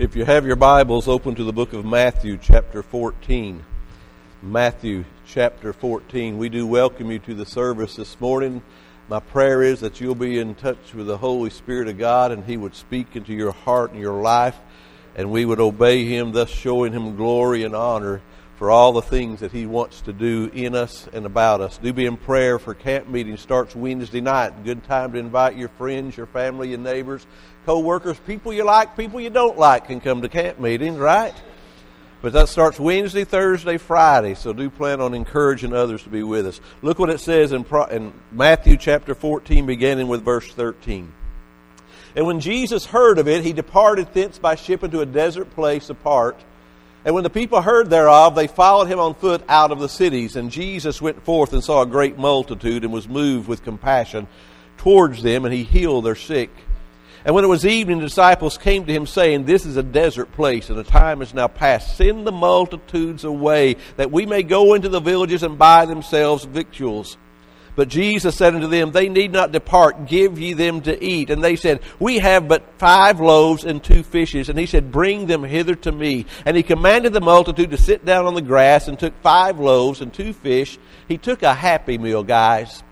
If you have your Bibles, open to the book of Matthew, chapter 14. Matthew, chapter 14. We do welcome you to the service this morning. My prayer is that you'll be in touch with the Holy Spirit of God and He would speak into your heart and your life, and we would obey Him, thus showing Him glory and honor for all the things that He wants to do in us and about us. Do be in prayer for camp meeting starts Wednesday night. Good time to invite your friends, your family, and neighbors co-workers, people you like, people you don't like can come to camp meetings, right? But that starts Wednesday, Thursday, Friday, so do plan on encouraging others to be with us. Look what it says in, in Matthew chapter 14, beginning with verse 13. And when Jesus heard of it, he departed thence by ship into a desert place apart. And when the people heard thereof, they followed him on foot out of the cities. And Jesus went forth and saw a great multitude and was moved with compassion towards them, and he healed their sick. And when it was evening, the disciples came to him, saying, This is a desert place, and the time is now past. Send the multitudes away, that we may go into the villages and buy themselves victuals. But Jesus said unto them, They need not depart, give ye them to eat. And they said, We have but five loaves and two fishes. And he said, Bring them hither to me. And he commanded the multitude to sit down on the grass, and took five loaves and two fish. He took a happy meal, guys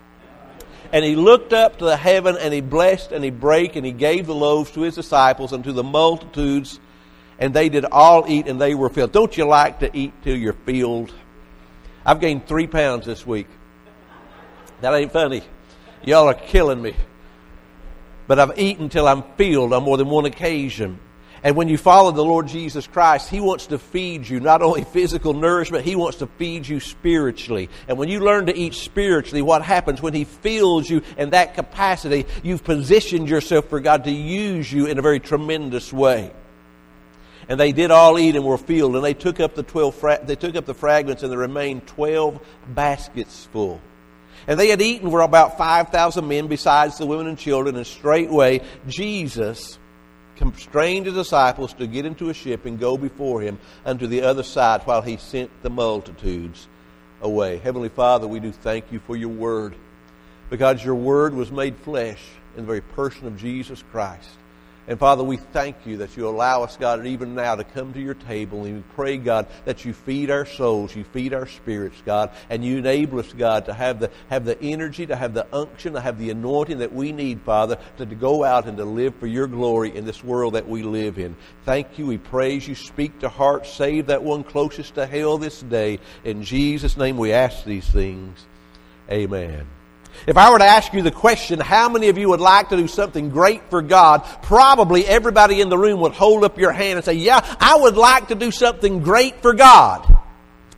and he looked up to the heaven and he blessed and he brake and he gave the loaves to his disciples and to the multitudes and they did all eat and they were filled. Don't you like to eat till you're filled? I've gained three pounds this week. That ain't funny. Y'all are killing me. But I've eaten till I'm filled on more than one occasion. And when you follow the Lord Jesus Christ, He wants to feed you not only physical nourishment, He wants to feed you spiritually. And when you learn to eat spiritually, what happens when He fills you in that capacity, you've positioned yourself for God to use you in a very tremendous way. And they did all eat and were filled, and they took up the twelve fra- they took up the fragments, and there remained twelve baskets full. And they had eaten were about five thousand men, besides the women and children. And straightway Jesus constrained his disciples to get into a ship and go before him unto the other side while he sent the multitudes away. Heavenly Father, we do thank you for your word because your word was made flesh in the very person of Jesus Christ. And Father, we thank you that you allow us, God, even now to come to your table. And we pray, God, that you feed our souls, you feed our spirits, God, and you enable us, God, to have the, have the energy, to have the unction, to have the anointing that we need, Father, to, to go out and to live for your glory in this world that we live in. Thank you. We praise you. Speak to hearts. Save that one closest to hell this day. In Jesus' name we ask these things. Amen. If I were to ask you the question, how many of you would like to do something great for God? Probably everybody in the room would hold up your hand and say, yeah, I would like to do something great for God.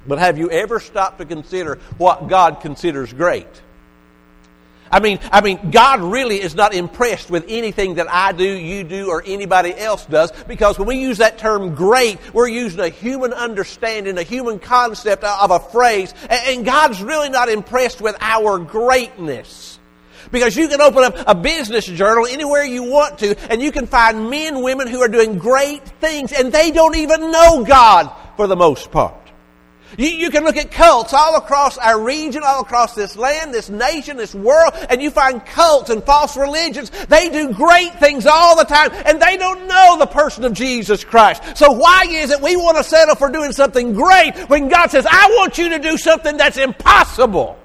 But have you ever stopped to consider what God considers great? I mean, I mean, God really is not impressed with anything that I do, you do, or anybody else does, because when we use that term great, we're using a human understanding, a human concept of a phrase, and God's really not impressed with our greatness. Because you can open up a business journal anywhere you want to, and you can find men, women who are doing great things, and they don't even know God for the most part. You, you, can look at cults all across our region, all across this land, this nation, this world, and you find cults and false religions. They do great things all the time, and they don't know the person of Jesus Christ. So why is it we want to settle for doing something great when God says, I want you to do something that's impossible?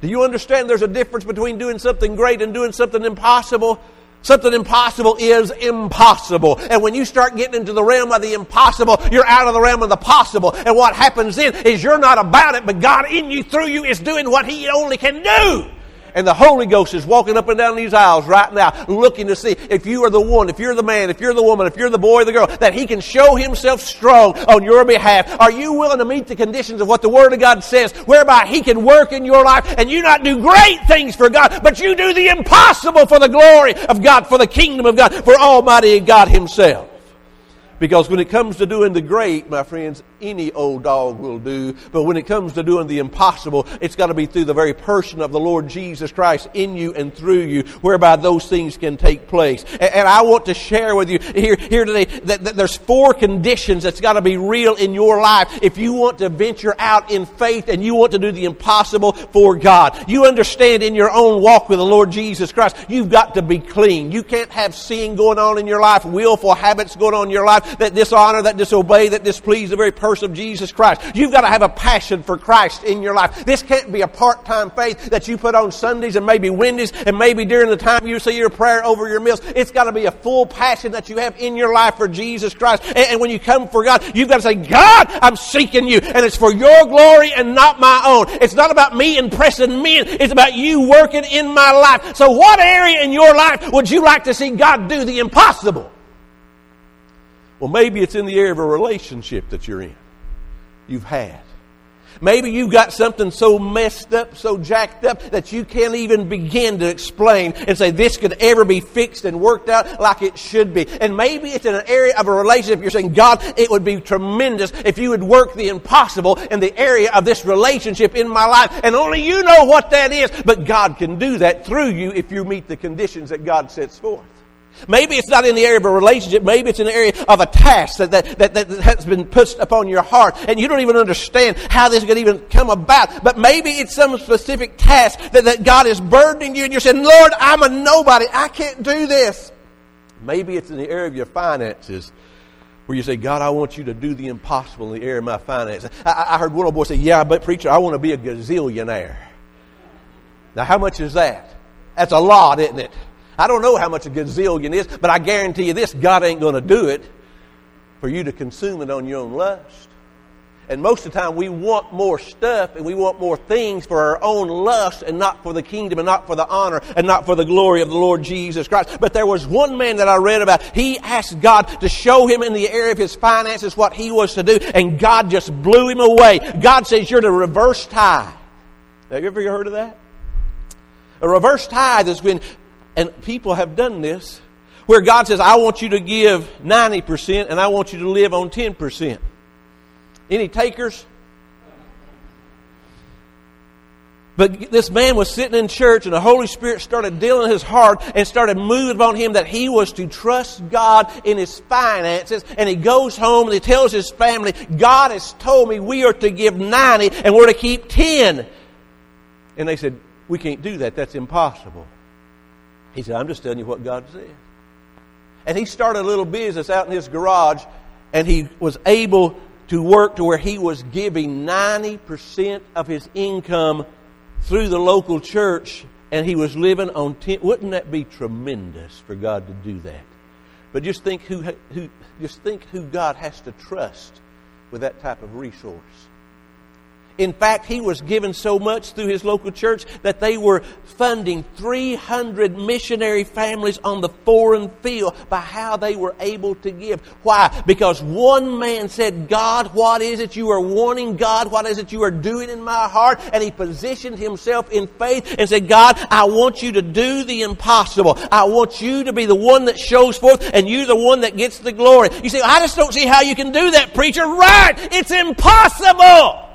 Do you understand there's a difference between doing something great and doing something impossible? Something impossible is impossible. And when you start getting into the realm of the impossible, you're out of the realm of the possible. And what happens then is you're not about it, but God in you, through you, is doing what He only can do. And the Holy Ghost is walking up and down these aisles right now, looking to see if you are the one, if you're the man, if you're the woman, if you're the boy or the girl, that He can show Himself strong on your behalf. Are you willing to meet the conditions of what the Word of God says, whereby He can work in your life and you not do great things for God, but you do the impossible for the glory of God, for the kingdom of God, for Almighty God Himself? Because when it comes to doing the great, my friends, any old dog will do. But when it comes to doing the impossible, it's got to be through the very person of the Lord Jesus Christ in you and through you, whereby those things can take place. And, and I want to share with you here, here today that, that there's four conditions that's got to be real in your life if you want to venture out in faith and you want to do the impossible for God. You understand in your own walk with the Lord Jesus Christ, you've got to be clean. You can't have sin going on in your life, willful habits going on in your life that dishonor, that disobey, that displease the very person of Jesus Christ. You've got to have a passion for Christ in your life. This can't be a part-time faith that you put on Sundays and maybe Wednesdays and maybe during the time you say your prayer over your meals. It's got to be a full passion that you have in your life for Jesus Christ. And, and when you come for God, you've got to say, God, I'm seeking you. And it's for your glory and not my own. It's not about me impressing men. It's about you working in my life. So what area in your life would you like to see God do the impossible? Well, maybe it's in the area of a relationship that you're in, you've had. Maybe you've got something so messed up, so jacked up, that you can't even begin to explain and say this could ever be fixed and worked out like it should be. And maybe it's in an area of a relationship you're saying, God, it would be tremendous if you would work the impossible in the area of this relationship in my life. And only you know what that is, but God can do that through you if you meet the conditions that God sets forth. Maybe it's not in the area of a relationship. Maybe it's in the area of a task that, that, that, that has been pushed upon your heart. And you don't even understand how this could even come about. But maybe it's some specific task that, that God is burdening you and you're saying, Lord, I'm a nobody. I can't do this. Maybe it's in the area of your finances where you say, God, I want you to do the impossible in the area of my finances. I, I heard one old boy say, Yeah, but preacher, I want to be a gazillionaire. Now, how much is that? That's a lot, isn't it? I don't know how much a gazillion is, but I guarantee you this God ain't going to do it for you to consume it on your own lust. And most of the time, we want more stuff and we want more things for our own lust and not for the kingdom and not for the honor and not for the glory of the Lord Jesus Christ. But there was one man that I read about. He asked God to show him in the area of his finances what he was to do, and God just blew him away. God says, You're to reverse tithe. Have you ever heard of that? A reverse tithe is when and people have done this, where God says, I want you to give 90% and I want you to live on 10%. Any takers? But this man was sitting in church and the Holy Spirit started dealing his heart and started moving on him that he was to trust God in his finances. And he goes home and he tells his family, God has told me we are to give 90 and we're to keep 10. And they said, we can't do that. That's impossible. He said, I'm just telling you what God said. And he started a little business out in his garage, and he was able to work to where he was giving 90% of his income through the local church, and he was living on 10. Wouldn't that be tremendous for God to do that? But just think who, who, just think who God has to trust with that type of resource. In fact, he was given so much through his local church that they were funding 300 missionary families on the foreign field by how they were able to give. Why? Because one man said, God, what is it you are wanting? God, what is it you are doing in my heart? And he positioned himself in faith and said, God, I want you to do the impossible. I want you to be the one that shows forth and you're the one that gets the glory. You say, I just don't see how you can do that, preacher. Right! It's impossible!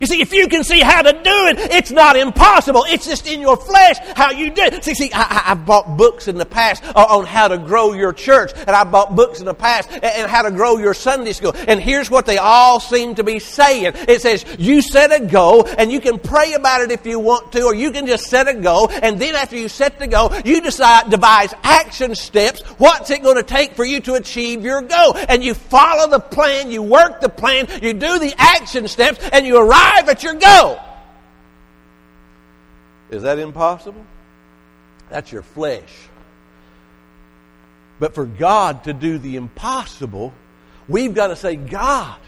You see, if you can see how to do it, it's not impossible. It's just in your flesh how you do it. See, see I, have bought books in the past uh, on how to grow your church, and I bought books in the past and how to grow your Sunday school. And here's what they all seem to be saying. It says, you set a goal, and you can pray about it if you want to, or you can just set a goal, and then after you set the goal, you decide, devise action steps. What's it going to take for you to achieve your goal? And you follow the plan, you work the plan, you do the action steps, and you arrive arrive at your goal. Is that impossible? That's your flesh. But for God to do the impossible, we've got to say, God,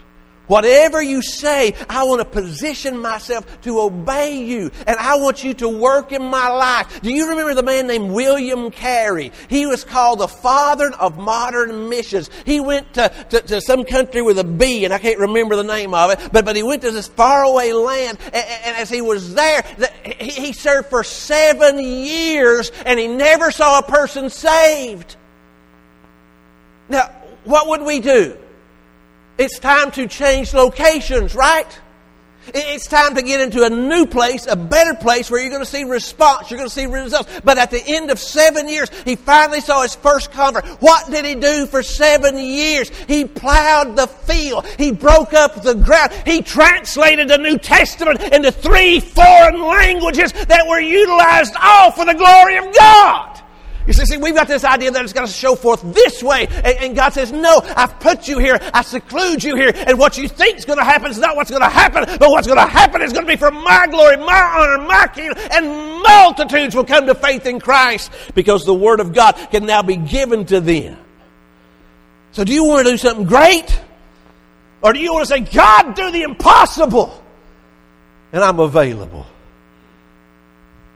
Whatever you say, I want to position myself to obey you. And I want you to work in my life. Do you remember the man named William Carey? He was called the father of modern missions. He went to, to, to some country with a B, and I can't remember the name of it, but, but he went to this faraway land, and, and as he was there, he, he served for seven years, and he never saw a person saved. Now, what would we do? It's time to change locations, right? It's time to get into a new place, a better place where you're going to see response, you're going to see results. But at the end of seven years, he finally saw his first convert. What did he do for seven years? He plowed the field. He broke up the ground. He translated the New Testament into three foreign languages that were utilized all for the glory of God. You see, see, we've got this idea that it's going to show forth this way. And, and, God says, no, I've put you here. I seclude you here. And what you think is going to happen is not what's going to happen, but what's going to happen is going to be for my glory, my honor, my kingdom. And multitudes will come to faith in Christ because the Word of God can now be given to them. So do you want to do something great? Or do you want to say, God, do the impossible? And I'm available.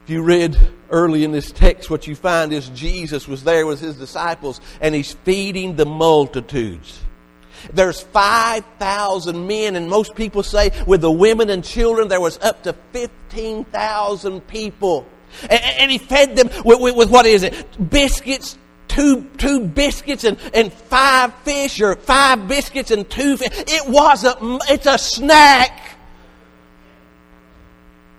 If you read early in this text, what you find is Jesus was there with his disciples and he's feeding the multitudes. There's 5,000 men, and most people say with the women and children, there was up to 15,000 people. And, and, he fed them with, with, with what is it? Biscuits, two, two biscuits and, and five fish, or five biscuits and two fish. It was a, it's a snack.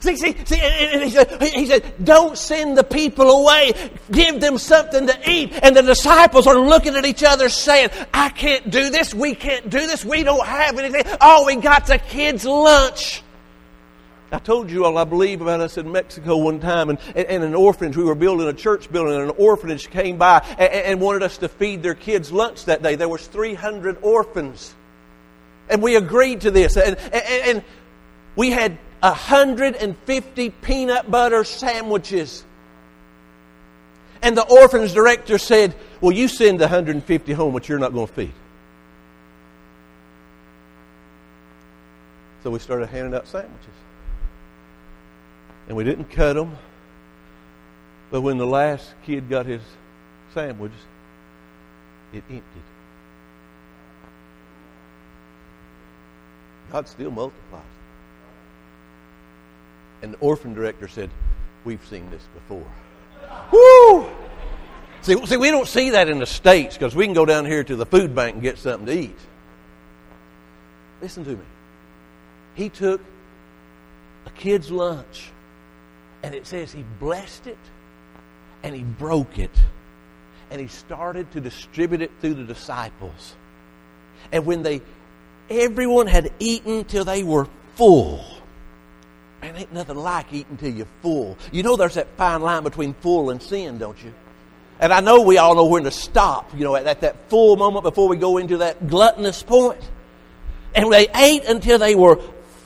See, see, see, and he said, he said, don't send the people away. Give them something to eat. And the disciples are looking at each other saying, I can't do this. We can't do this. We don't have anything. All we got's a kid's lunch. I told you all, I believe, about us in Mexico one time, and, and an orphanage. We were building a church building, and an orphanage came by and, and wanted us to feed their kids lunch that day. There was 300 orphans. And we agreed to this. And, and, and we had 150 peanut butter sandwiches. And the orphanage director said, Well, you send the 150 home, which you're not going to feed. So we started handing out sandwiches. And we didn't cut them. But when the last kid got his sandwich, it emptied. God still multiplies. And the orphan director said, We've seen this before. Woo! See, see, we don't see that in the States because we can go down here to the food bank and get something to eat. Listen to me. He took a kid's lunch and it says he blessed it and he broke it and he started to distribute it through the disciples. And when they, everyone had eaten till they were full, Man, ain't nothing like eating till you're full. You know there's that fine line between full and sin, don't you? And I know we all know when to stop, you know, at, at that full moment before we go into that gluttonous point. And they ate until they were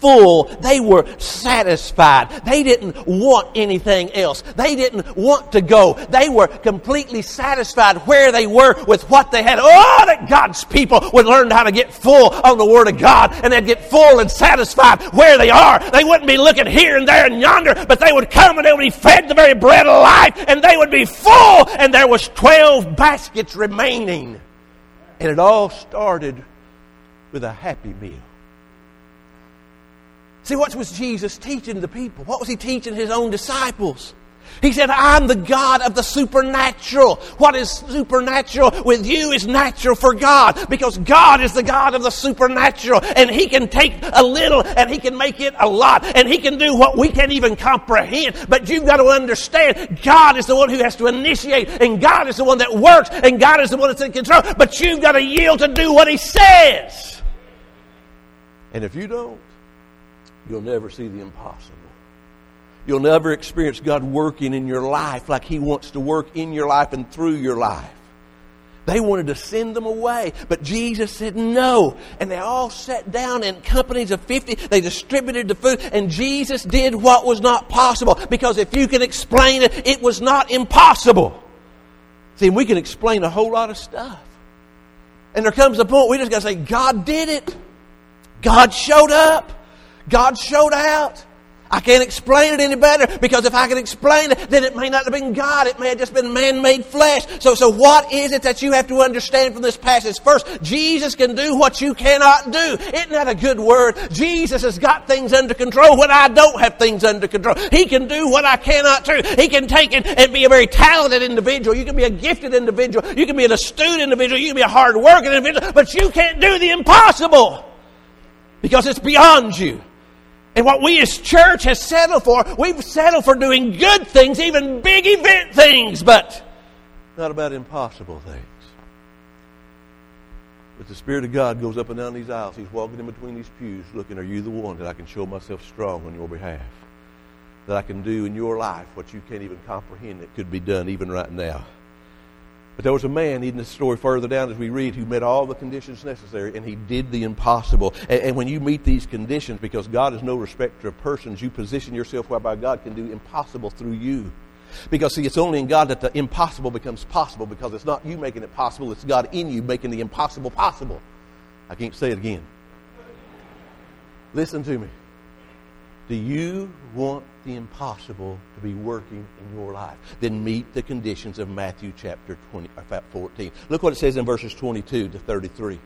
full. They were satisfied. They didn't want anything else. They didn't want to go. They were completely satisfied where they were with what they had. Oh, that God's people would learn how to get full on the Word of God and they'd get full and satisfied where they are. They wouldn't be looking here and there and yonder, but they would come and they would be fed the very bread of life and they would be full and there was 12 baskets remaining. And it all started with a happy meal. See, what was Jesus teaching the people? What was he teaching his own disciples? He said, I'm the God of the supernatural. What is supernatural with you is natural for God because God is the God of the supernatural and He can take a little and He can make it a lot and He can do what we can't even comprehend. But you've got to understand God is the one who has to initiate and God is the one that works and God is the one that's in control. But you've got to yield to do what He says. And if you don't, you'll never see the impossible. You'll never experience God working in your life like He wants to work in your life and through your life. They wanted to send them away, but Jesus said no. And they all sat down in companies of 50. They distributed the food, and Jesus did what was not possible. Because if you can explain it, it was not impossible. See, we can explain a whole lot of stuff. And there comes a point we just got to say, God did it. God showed up. God showed out. I can't explain it any better because if I could explain it, then it may not have been God. It may have just been man-made flesh. So, so what is it that you have to understand from this passage? First, Jesus can do what you cannot do. Isn't that a good word? Jesus has got things under control when I don't have things under control. He can do what I cannot do. He can take it and be a very talented individual. You can be a gifted individual. You can be an astute individual. You can be a hard-working individual. But you can't do the impossible because it's beyond you. And what we as church has settled for, we've settled for doing good things, even big event things, but not about impossible things. But the Spirit of God goes up and down these aisles. He's walking in between these pews looking, are you the one that I can show myself strong on your behalf? That I can do in your life what you can't even comprehend that could be done even right now. But there was a man in the story further down as we read who met all the conditions necessary and he did the impossible. And, and, when you meet these conditions, because God is no respecter of persons, you position yourself whereby God can do impossible through you. Because see, it's only in God that the impossible becomes possible because it's not you making it possible, it's God in you making the impossible possible. I can't say it again. Listen to me. Do you want the impossible to be working in your life? Then meet the conditions of Matthew chapter 20, uh, 14. Look what it says in verses 22 to 33.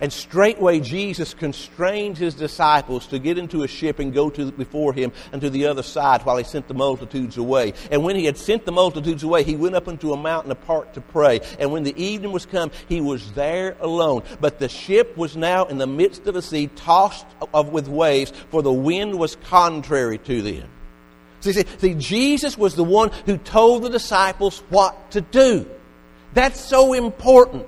And straightway Jesus constrained his disciples to get into a ship and go to before him unto the other side while he sent the multitudes away. And when he had sent the multitudes away, he went up into a mountain apart to pray. And when the evening was come, he was there alone. But the ship was now in the midst of the sea, tossed of, with waves, for the wind was contrary to them. See, see, see, Jesus was the one who told the disciples what to do. That's so important.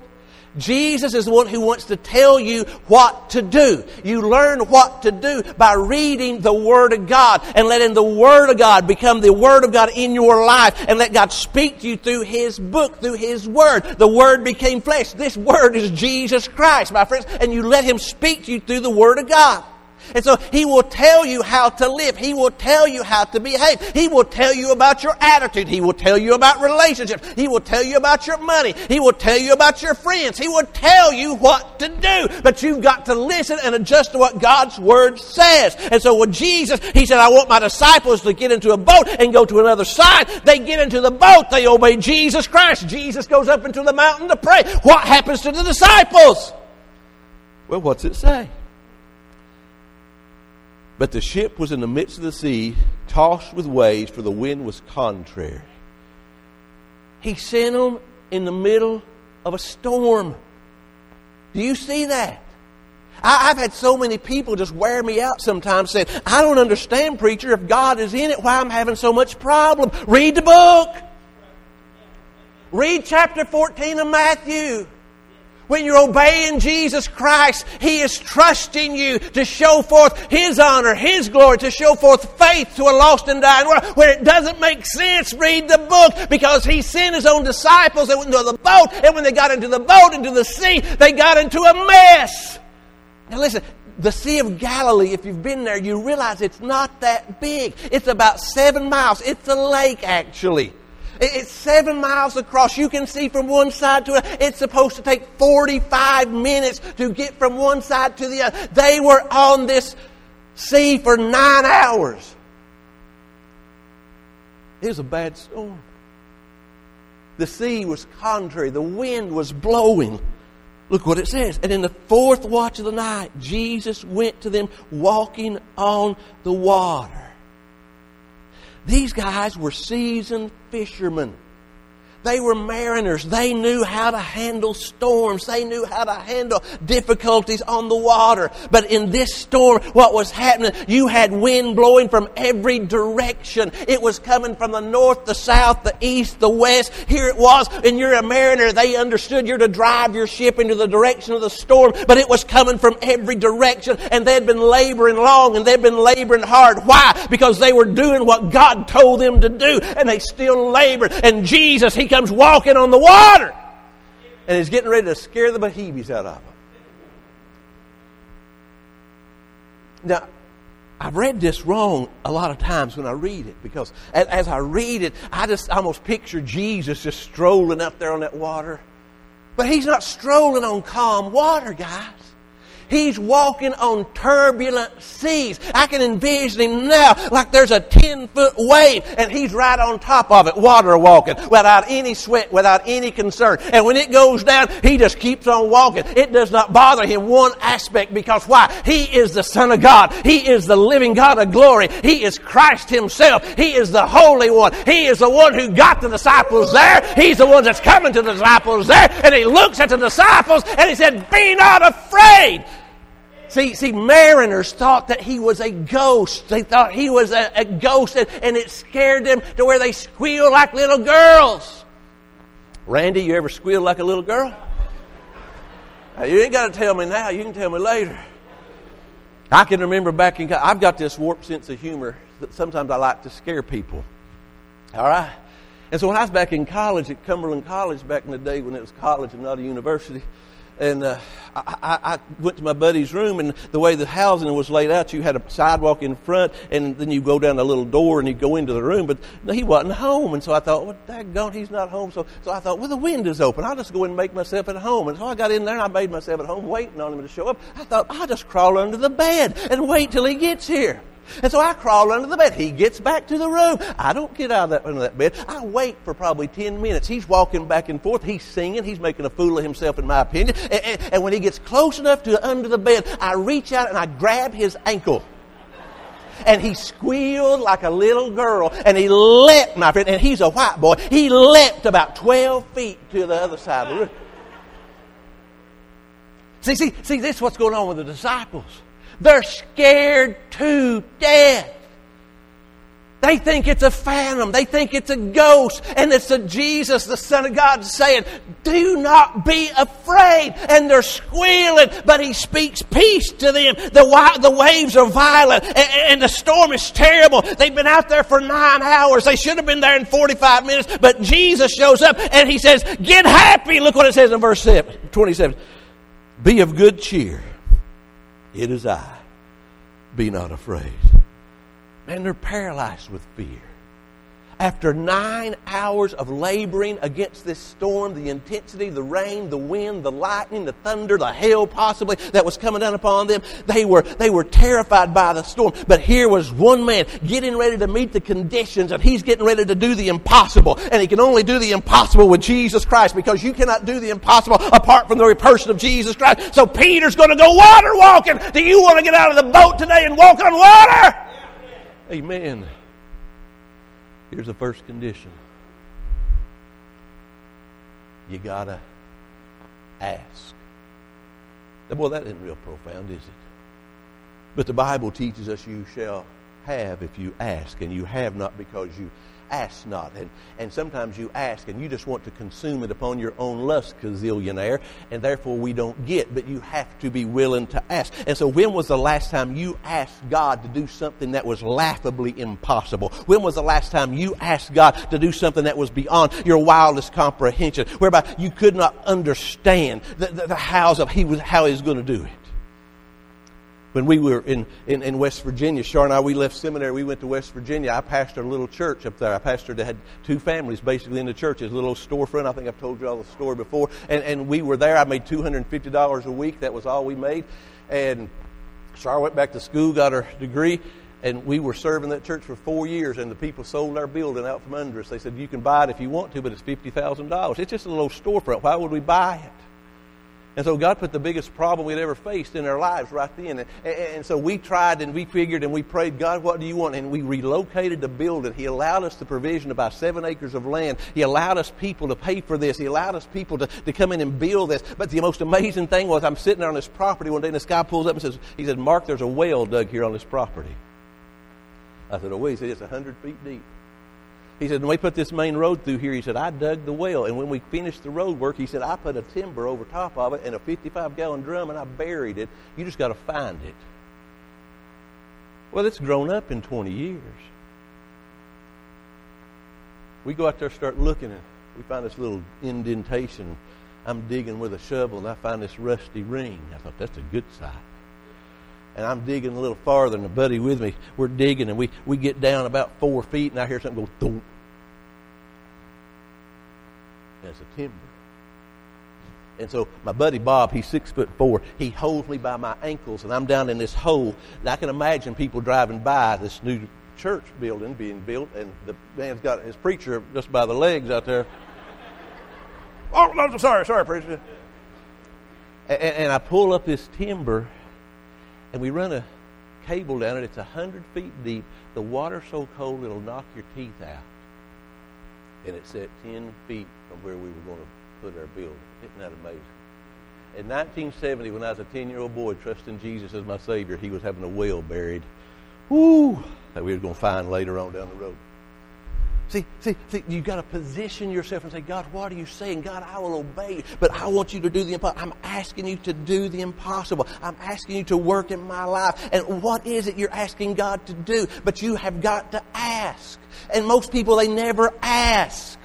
Jesus is the one who wants to tell you what to do. You learn what to do by reading the Word of God and letting the Word of God become the Word of God in your life and let God speak to you through His book, through His Word. The Word became flesh. This Word is Jesus Christ, my friends, and you let Him speak to you through the Word of God. And so He will tell you how to live. He will tell you how to behave. He will tell you about your attitude. He will tell you about relationships. He will tell you about your money. He will tell you about your friends. He will tell you what to do. But you've got to listen and adjust to what God's Word says. And so with Jesus, He said, I want my disciples to get into a boat and go to another side. They get into the boat. They obey Jesus Christ. Jesus goes up into the mountain to pray. What happens to the disciples? Well, what's it say? But the ship was in the midst of the sea, tossed with waves, for the wind was contrary. He sent them in the middle of a storm. Do you see that? I, have had so many people just wear me out sometimes saying, I don't understand, preacher, if God is in it, why I'm having so much problem. Read the book. Read chapter 14 of Matthew. When you're obeying Jesus Christ, He is trusting you to show forth His honor, His glory, to show forth faith to a lost and dying world. Where it doesn't make sense, read the book because He sent His own disciples that went into the boat, and when they got into the boat, into the sea, they got into a mess. Now listen, the Sea of Galilee, if you've been there, you realize it's not that big. It's about seven miles. It's a lake, actually. It's seven miles across. You can see from one side to another. It's supposed to take 45 minutes to get from one side to the other. They were on this sea for nine hours. It was a bad storm. The sea was contrary. The wind was blowing. Look what it says. And in the fourth watch of the night, Jesus went to them walking on the water. These guys were seasoned fishermen. They were mariners. They knew how to handle storms. They knew how to handle difficulties on the water. But in this storm, what was happening, you had wind blowing from every direction. It was coming from the north, the south, the east, the west. Here it was, and you're a mariner. They understood you're to drive your ship into the direction of the storm, but it was coming from every direction, and they'd been laboring long, and they'd been laboring hard. Why? Because they were doing what God told them to do, and they still labored. And Jesus, He comes walking on the water. And he's getting ready to scare the behemoths out of them. Now, I've read this wrong a lot of times when I read it because as, I read it, I just almost picture Jesus just strolling up there on that water. But he's not strolling on calm water, guys. He's walking on turbulent seas. I can envision him now like there's a 10 foot wave and he's right on top of it, water walking, without any sweat, without any concern. And when it goes down, he just keeps on walking. It does not bother him one aspect because why? He is the Son of God. He is the living God of glory. He is Christ Himself. He is the Holy One. He is the one who got the disciples there. He's the one that's coming to the disciples there. And He looks at the disciples and He said, Be not afraid. See, see, mariners thought that he was a ghost. They thought he was a, a ghost, and, and, it scared them to where they squealed like little girls. Randy, you ever squealed like a little girl? Now, you ain't got to tell me now. You can tell me later. I can remember back in. I've got this warped sense of humor that sometimes I like to scare people. All right. And so when I was back in college at Cumberland College back in the day when it was college and not a university, and uh, I, I, went to my buddy's room, and the way the housing was laid out, you had a sidewalk in front, and then you go down a little door and you go into the room. But he wasn't home, and so I thought, well, daggone, he's not home. So, so I thought, well, the window's open. I'll just go in and make myself at home. And so I got in there and I made myself at home, waiting on him to show up. I thought, I'll just crawl under the bed and wait till he gets here. And so I crawl under the bed. He gets back to the room. I don't get out of that, under that bed. I wait for probably 10 minutes. He's walking back and forth. He's singing. He's making a fool of himself, in my opinion. And, and, and when he gets close enough to under the bed, I reach out and I grab his ankle and he squealed like a little girl and he leapt, my friend, and he's a white boy. He leapt about 12 feet to the other side of the room. See, see, see, this is what's going on with the disciples. They're scared to death. They think it's a phantom. They think it's a ghost. And it's a Jesus, the Son of God, saying, Do not be afraid. And they're squealing, but He speaks peace to them. The, the waves are violent, and, and the storm is terrible. They've been out there for nine hours. They should have been there in 45 minutes, but Jesus shows up and He says, Get happy. Look what it says in verse 27. Be of good cheer. It is I. Be not afraid. And they're paralyzed with fear. After nine hours of laboring against this storm, the intensity, the rain, the wind, the lightning, the thunder, the hail possibly that was coming down upon them, they were, they were terrified by the storm. But here was one man getting ready to meet the conditions and he's getting ready to do the impossible. And he can only do the impossible with Jesus Christ because you cannot do the impossible apart from the person of Jesus Christ. So Peter's going to go water walking. Do you want to get out of the boat today and walk on water? Amen. Here's the first condition you got to ask. Well, that isn't real profound, is it? But the Bible teaches us you shall have if you ask, and you have not because you ask not. And, and sometimes you ask and you just want to consume it upon your own lust, gazillionaire, and therefore we don't get, but you have to be willing to ask. And so when was the last time you asked God to do something that was laughably impossible? When was the last time you asked God to do something that was beyond your wildest comprehension, whereby you could not understand the, the, the hows of he was, how he was going to do it? When we were in, in, in, West Virginia, Char and I, we left seminary. We went to West Virginia. I pastored a little church up there. I pastored, that had two families basically in the church. It's a little storefront. I think I've told you all the story before. And, and we were there. I made $250 a week. That was all we made. And Char went back to school, got her degree. And we were serving that church for four years, and the people sold our building out from under us. They said, You can buy it if you want to, but it's $50,000. It's just a little storefront. Why would we buy it? And so God put the biggest problem we'd ever faced in our lives right then. And, and, so we tried and we figured and we prayed, God, what do you want? And we relocated the building. He allowed us the provision of about seven acres of land. He allowed us people to pay for this. He allowed us people to, to come in and build this. But the most amazing thing was I'm sitting there on this property one day and this guy pulls up and says, he said, Mark, there's a well dug here on this property. I said, oh, wait. He said, it's 100 feet deep. He said, when we put this main road through here, he said, I dug the well. And when we finished the road work, he said, I put a timber over top of it and a 55 gallon drum and I buried it. You just got to find it. Well, it's grown up in 20 years. We go out there, start looking, and we find this little indentation. I'm digging with a shovel, and I find this rusty ring. I thought, that's a good sign and I'm digging a little farther, and a buddy with me, we're digging, and we, we get down about four feet, and I hear something go thump. That's a timber. And so my buddy Bob, he's six foot four. He holds me by my ankles, and I'm down in this hole. And I can imagine people driving by this new church building being built, and the man's got his preacher just by the legs out there. oh, no, sorry, sorry, preacher. And, and I pull up this timber, and we run a cable down it. It's a hundred feet deep. The water's so cold it'll knock your teeth out. And it's at ten feet from where we were going to put our building. Isn't that amazing? In 1970, when I was a 10 year old boy trusting Jesus as my Savior, he was having a well buried. Woo! That we were going to find later on down the road. See, see, see you've got to position yourself and say, God, what are you saying? God, I will obey you, but I want you to do the impossible. I'm asking you to do the impossible. I'm asking you to work in my life. And what is it you're asking God to do? But you have got to ask. And most people, they never ask.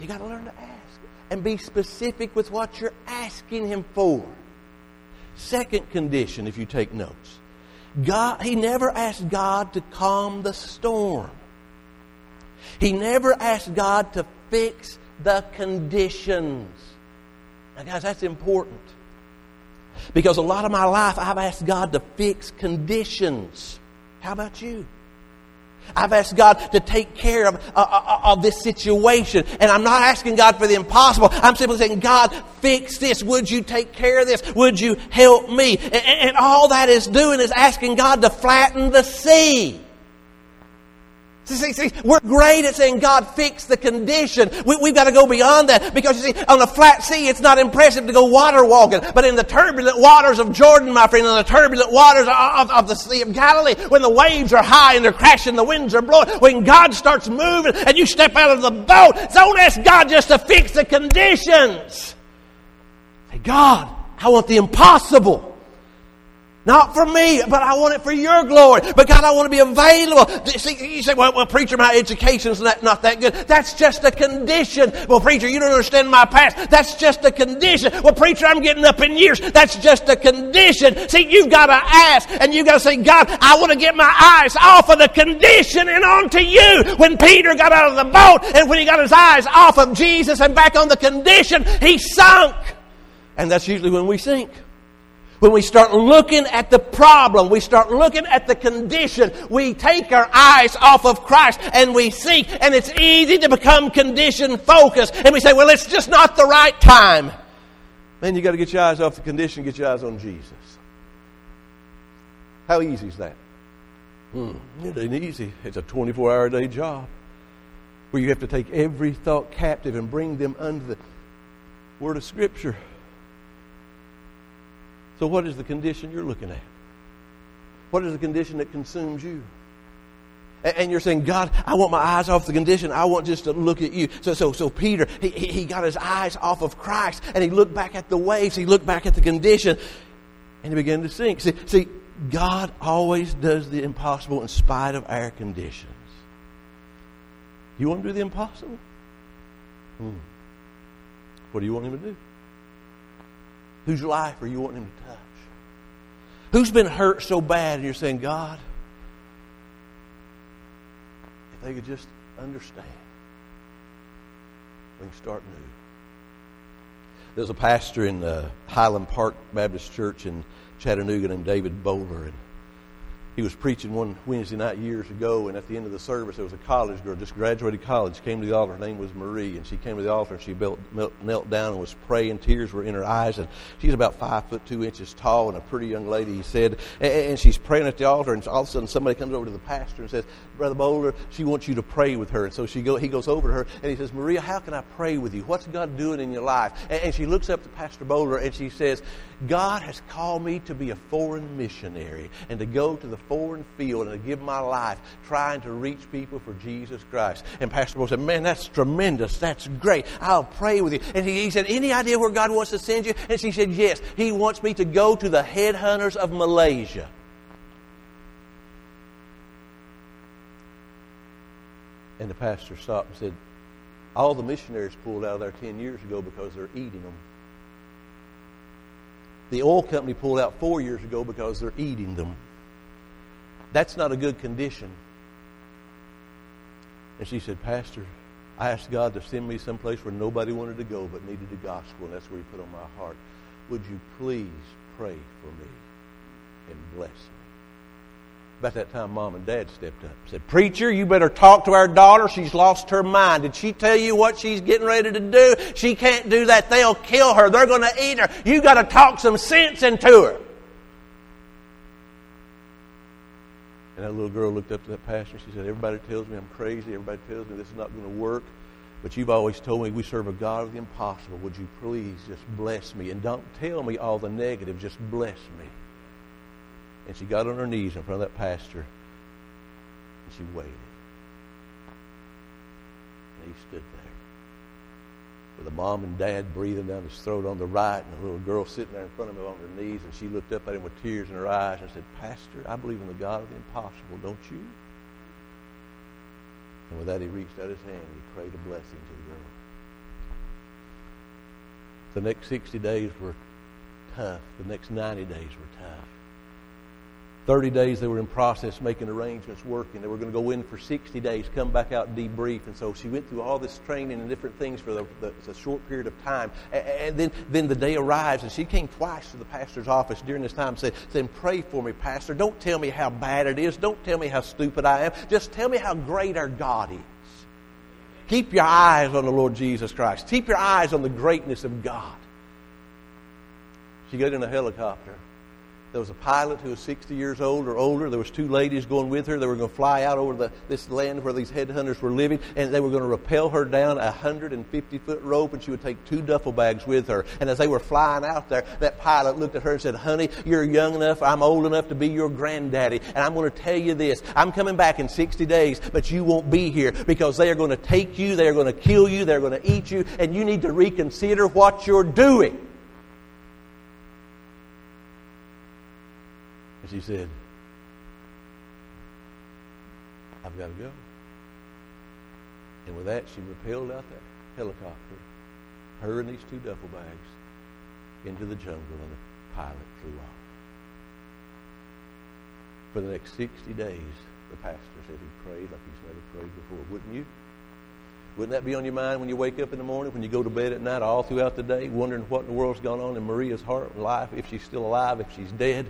You got to learn to ask and be specific with what you're asking Him for. Second condition, if you take notes, God, He never asked God to calm the storm. He never asked God to fix the conditions. Now, guys, that's important. Because a lot of my life, I've asked God to fix conditions. How about you? I've asked God to take care of, uh, uh, uh, of this situation. And I'm not asking God for the impossible. I'm simply saying, God, fix this. Would you take care of this? Would you help me? And, and all that is doing is asking God to flatten the sea. See, see, see, we're great at saying, God, fix the condition. We, have got to go beyond that because you see, on a flat sea, it's not impressive to go water walking. But in the turbulent waters of Jordan, my friend, in the turbulent waters of, of the Sea of Galilee, when the waves are high and they're crashing, the winds are blowing, when God starts moving and you step out of the boat, don't ask God just to fix the conditions. Say, God, I want the impossible. Not for me, but I want it for your glory. But God, I want to be available. See, you say, well, well, preacher, my education's not, not that good. That's just a condition. Well, preacher, you don't understand my past. That's just a condition. Well, preacher, I'm getting up in years. That's just a condition. See, you've got to ask and you've got to say, God, I want to get my eyes off of the condition and onto you. When Peter got out of the boat and when he got his eyes off of Jesus and back on the condition, he sunk. And that's usually when we sink. When we start looking at the problem, we start looking at the condition, we take our eyes off of Christ and we seek, and it's easy to become condition focused. And we say, well, it's just not the right time. Man, you got to get your eyes off the condition, get your eyes on Jesus. How easy is that? Hmm, it ain't easy. It's a 24 hour day job where you have to take every thought captive and bring them under the Word of Scripture. So, what is the condition you're looking at? What is the condition that consumes you? And you're saying, God, I want my eyes off the condition. I want just to look at you. So, so, so Peter, he, he got his eyes off of Christ and he looked back at the waves. He looked back at the condition and he began to sink. See, see God always does the impossible in spite of our conditions. You want to do the impossible? Hmm. What do you want him to do? Whose life are you wanting him to touch? Who's been hurt so bad and you're saying, God, if they could just understand, we can start new. There's a pastor in uh, Highland Park Baptist Church in Chattanooga named David Bowler, and he was preaching one Wednesday night years ago, and at the end of the service, there was a college girl, just graduated college, came to the altar. Her name was Marie, and she came to the altar and she knelt down and was praying. Tears were in her eyes, and she's about five foot two inches tall and a pretty young lady. He said, and she's praying at the altar, and all of a sudden somebody comes over to the pastor and says, "Brother Bowler, she wants you to pray with her." And so she go, he goes over to her and he says, "Maria, how can I pray with you? What's God doing in your life?" And, she looks up to Pastor Bowler and she says, "God has called me to be a foreign missionary and to go to the foreign field and to give my life trying to reach people for Jesus Christ. And Pastor Bo said, Man, that's tremendous. That's great. I'll pray with you. And he, he said, Any idea where God wants to send you? And she said, Yes. He wants me to go to the headhunters of Malaysia. And the pastor stopped and said, All the missionaries pulled out of there 10 years ago because they're eating them. The oil company pulled out four years ago because they're eating them. That's not a good condition. And she said, Pastor, I asked God to send me someplace where nobody wanted to go but needed the gospel, and that's where He put on my heart. Would you please pray for me and bless me? About that time, mom and dad stepped up and said, Preacher, you better talk to our daughter. She's lost her mind. Did she tell you what she's getting ready to do? She can't do that. They'll kill her. They're going to eat her. You got to talk some sense into her. And that little girl looked up to that pastor. and She said, Everybody tells me I'm crazy. Everybody tells me this is not going to work. But you've always told me we serve a God of the impossible. Would you please just bless me? And don't tell me all the negative. Just bless me. And she got on her knees in front of that pastor. And she waited. And he stood there with a mom and dad breathing down his throat on the right, and a little girl sitting there in front of him on her knees, and she looked up at him with tears in her eyes and said, Pastor, I believe in the God of the impossible, don't you? And with that, he reached out his hand and he prayed a blessing to the girl. The next 60 days were tough. The next 90 days were tough. 30 days they were in process making arrangements working. They were going to go in for 60 days come back out debrief. And so she went through all this training and different things for the, the, the, short period of time. And, and, then, then the day arrives and she came twice to the pastor's office during this time and said then pray for me pastor. Don't tell me how bad it is. Don't tell me how stupid i am. Just tell me how great our god is. Keep your eyes on the lord jesus christ. Keep your eyes on the greatness of god. She got in a helicopter there was a pilot who was 60 years old or older. There was two ladies going with her. They were going to fly out over the, this land where these headhunters were living, and they were going to rappel her down a 150 foot rope, and she would take two duffel bags with her. And as they were flying out there, that pilot looked at her and said, "Honey, you're young enough. I'm old enough to be your granddaddy, and I'm going to tell you this: I'm coming back in 60 days, but you won't be here because they are going to take you, they are going to kill you, they're going to eat you, and you need to reconsider what you're doing." She said, I've got to go. And with that, she rappelled out that helicopter, her and these two duffel bags, into the jungle, and the pilot flew off. For the next 60 days, the pastor said he prayed like he's never prayed before. Wouldn't you? Wouldn't that be on your mind when you wake up in the morning, when you go to bed at night, all throughout the day, wondering what in the world's gone on in Maria's heart and life, if she's still alive, if she's dead?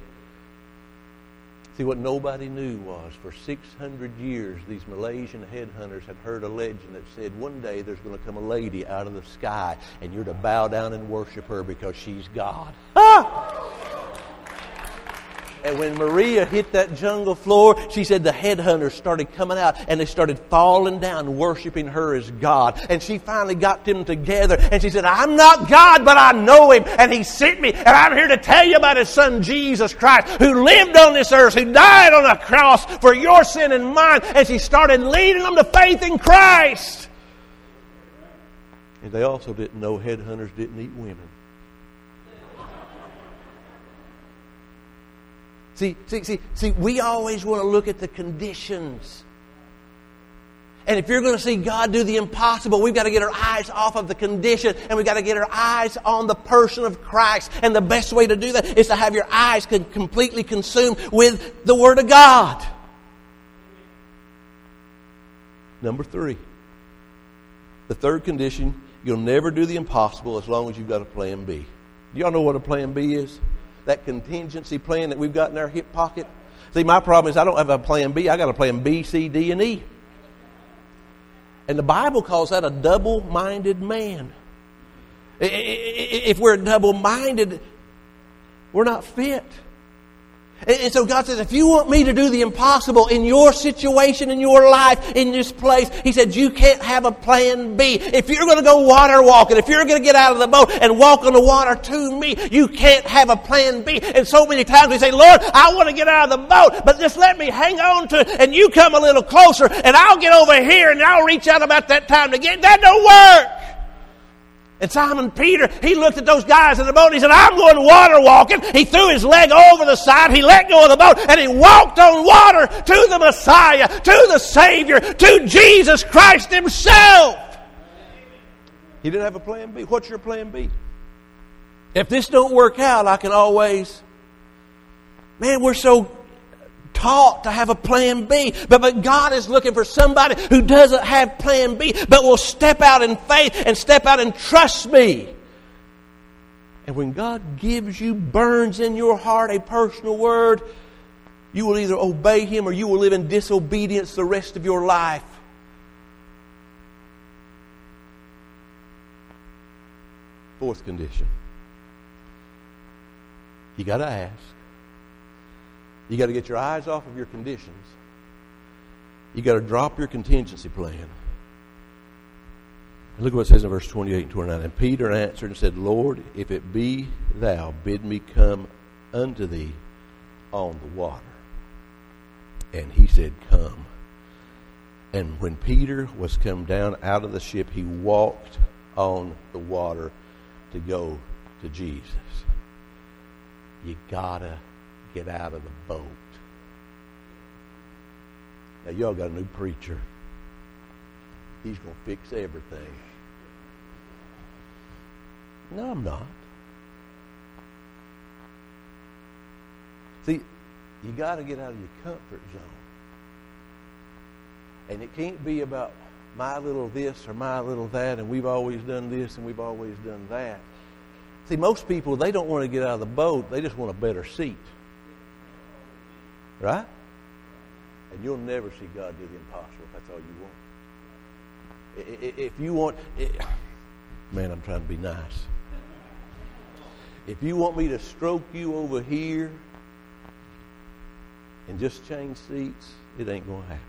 See, what nobody knew was for 600 years, these Malaysian headhunters had heard a legend that said one day there's going to come a lady out of the sky and you're to bow down and worship her because she's God. Ah! And when Maria hit that jungle floor, she said the headhunters started coming out and they started falling down, worshiping her as God. And she finally got them together and she said, I'm not God, but I know Him and He sent me. And I'm here to tell you about His Son Jesus Christ who lived on this earth, who died on a cross for your sin and mine. And she started leading them to faith in Christ. And they also didn't know headhunters didn't eat women. See, see, see, see, we always want to look at the conditions. And if you're going to see God do the impossible, we've got to get our eyes off of the condition and we've got to get our eyes on the person of Christ. And the best way to do that is to have your eyes completely consumed with the Word of God. Number three. The third condition, you'll never do the impossible as long as you've got a plan B. Do y'all know what a plan B is? That contingency plan that we've got in our hip pocket. See, my problem is I don't have a plan B. I got a plan B, C, D, and E. And the Bible calls that a double minded man. If we're double minded, we're not fit. And so God says, if you want me to do the impossible in your situation, in your life, in this place, He said, you can't have a plan B. If you're going to go water walking, if you're going to get out of the boat and walk on the water to me, you can't have a plan B. And so many times we say, Lord, I want to get out of the boat, but just let me hang on to it and you come a little closer and I'll get over here and I'll reach out about that time to get, that don't work. And Simon Peter, he looked at those guys in the boat and he said, I'm going water walking. He threw his leg over the side, he let go of the boat, and he walked on water to the Messiah, to the Savior, to Jesus Christ Himself. He didn't have a plan B. What's your plan B? If this don't work out, I can always, man, we're so taught to have a plan B. But, but God is looking for somebody who doesn't have plan B, but will step out in faith and step out and trust me. And when God gives you, burns in your heart a personal word, you will either obey Him or you will live in disobedience the rest of your life. Fourth condition you got to ask. You got to get your eyes off of your conditions. You got to drop your contingency plan. Look what it says in verse 28 and 29. And Peter answered and said, Lord, if it be thou, bid me come unto thee on the water. And he said, Come. And when Peter was come down out of the ship, he walked on the water to go to Jesus. You gotta get out of the boat. Now, y'all got a new preacher. He's going to fix everything. No, I'm not. See, you got to get out of your comfort zone. And it can't be about my little this or my little that, and we've always done this and we've always done that. See, most people, they don't want to get out of the boat, they just want a better seat. Right? And you'll never see God do the impossible if that's all you want. If you want, man, I'm trying to be nice. If you want me to stroke you over here and just change seats, it ain't going to happen.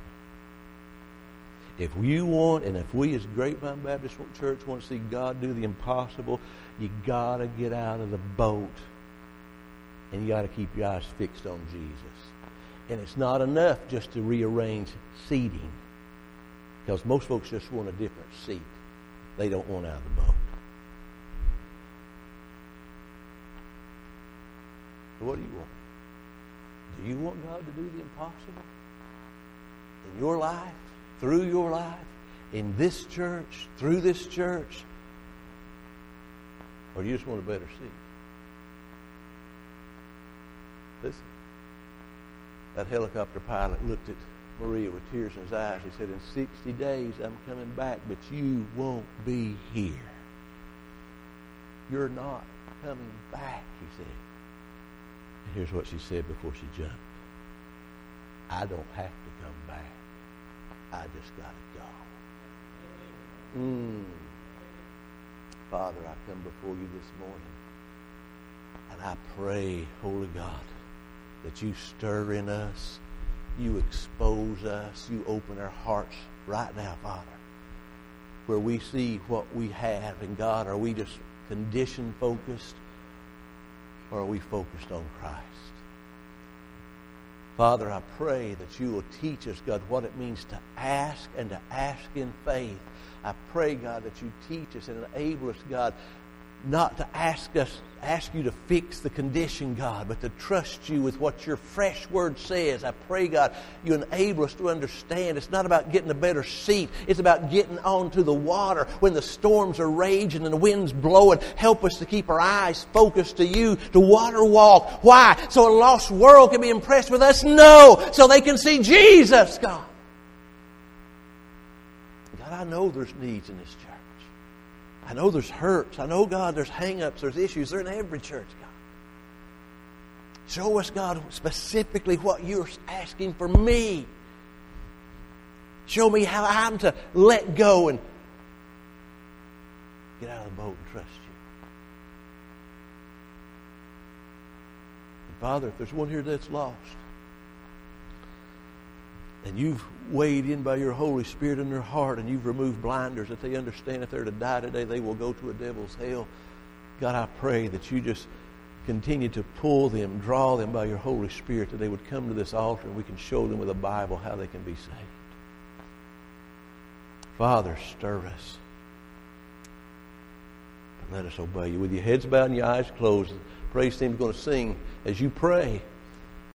If you want, and if we as Grapevine Baptist Church want to see God do the impossible, you got to get out of the boat and you got to keep your eyes fixed on Jesus. And it's not enough just to rearrange seating. Because most folks just want a different seat. They don't want out of the boat. So what do you want? Do you want God to do the impossible in your life, through your life, in this church, through this church? Or you just want a better seat? Listen. That helicopter pilot looked at Maria with tears in his eyes. He said, In 60 days I'm coming back, but you won't be here. You're not coming back, he said. And here's what she said before she jumped. I don't have to come back. I just got to go. Mm. Father, I come before you this morning. And I pray, Holy God, that you stir in us, you expose us, you open our hearts right now, Father, where we see what we have. And God, are we just condition focused or are we focused on Christ? Father, I pray that you will teach us, God, what it means to ask and to ask in faith. I pray, God, that you teach us and enable us, God, not to ask us ask you to fix the condition god but to trust you with what your fresh word says. I pray god you enable us to understand. It's not about getting a better seat. It's about getting onto the water when the storms are raging and the wind's blowing. Help us to keep our eyes focused to you to water walk. Why? So a lost world can be impressed with us? No. So they can see jesus god. God i know there's needs in this church I know there's hurts. I know, God, there's hang-ups, there's issues. They're in every church, God. Show us, God, specifically what you're asking for me. Show me how I'm to let go and get out of the boat and trust you. And Father, if there's one here that's lost, and you've weighed in by your Holy Spirit in their heart and you've removed blinders that they understand if they're to die today, they will go to a devil's hell. God, I pray that you just continue to pull them, draw them by your Holy Spirit, that they would come to this altar and we can show them with a the Bible how they can be saved. Father, stir us. But let us obey you. With your heads bowed and your eyes closed, praise team is going to sing as you pray.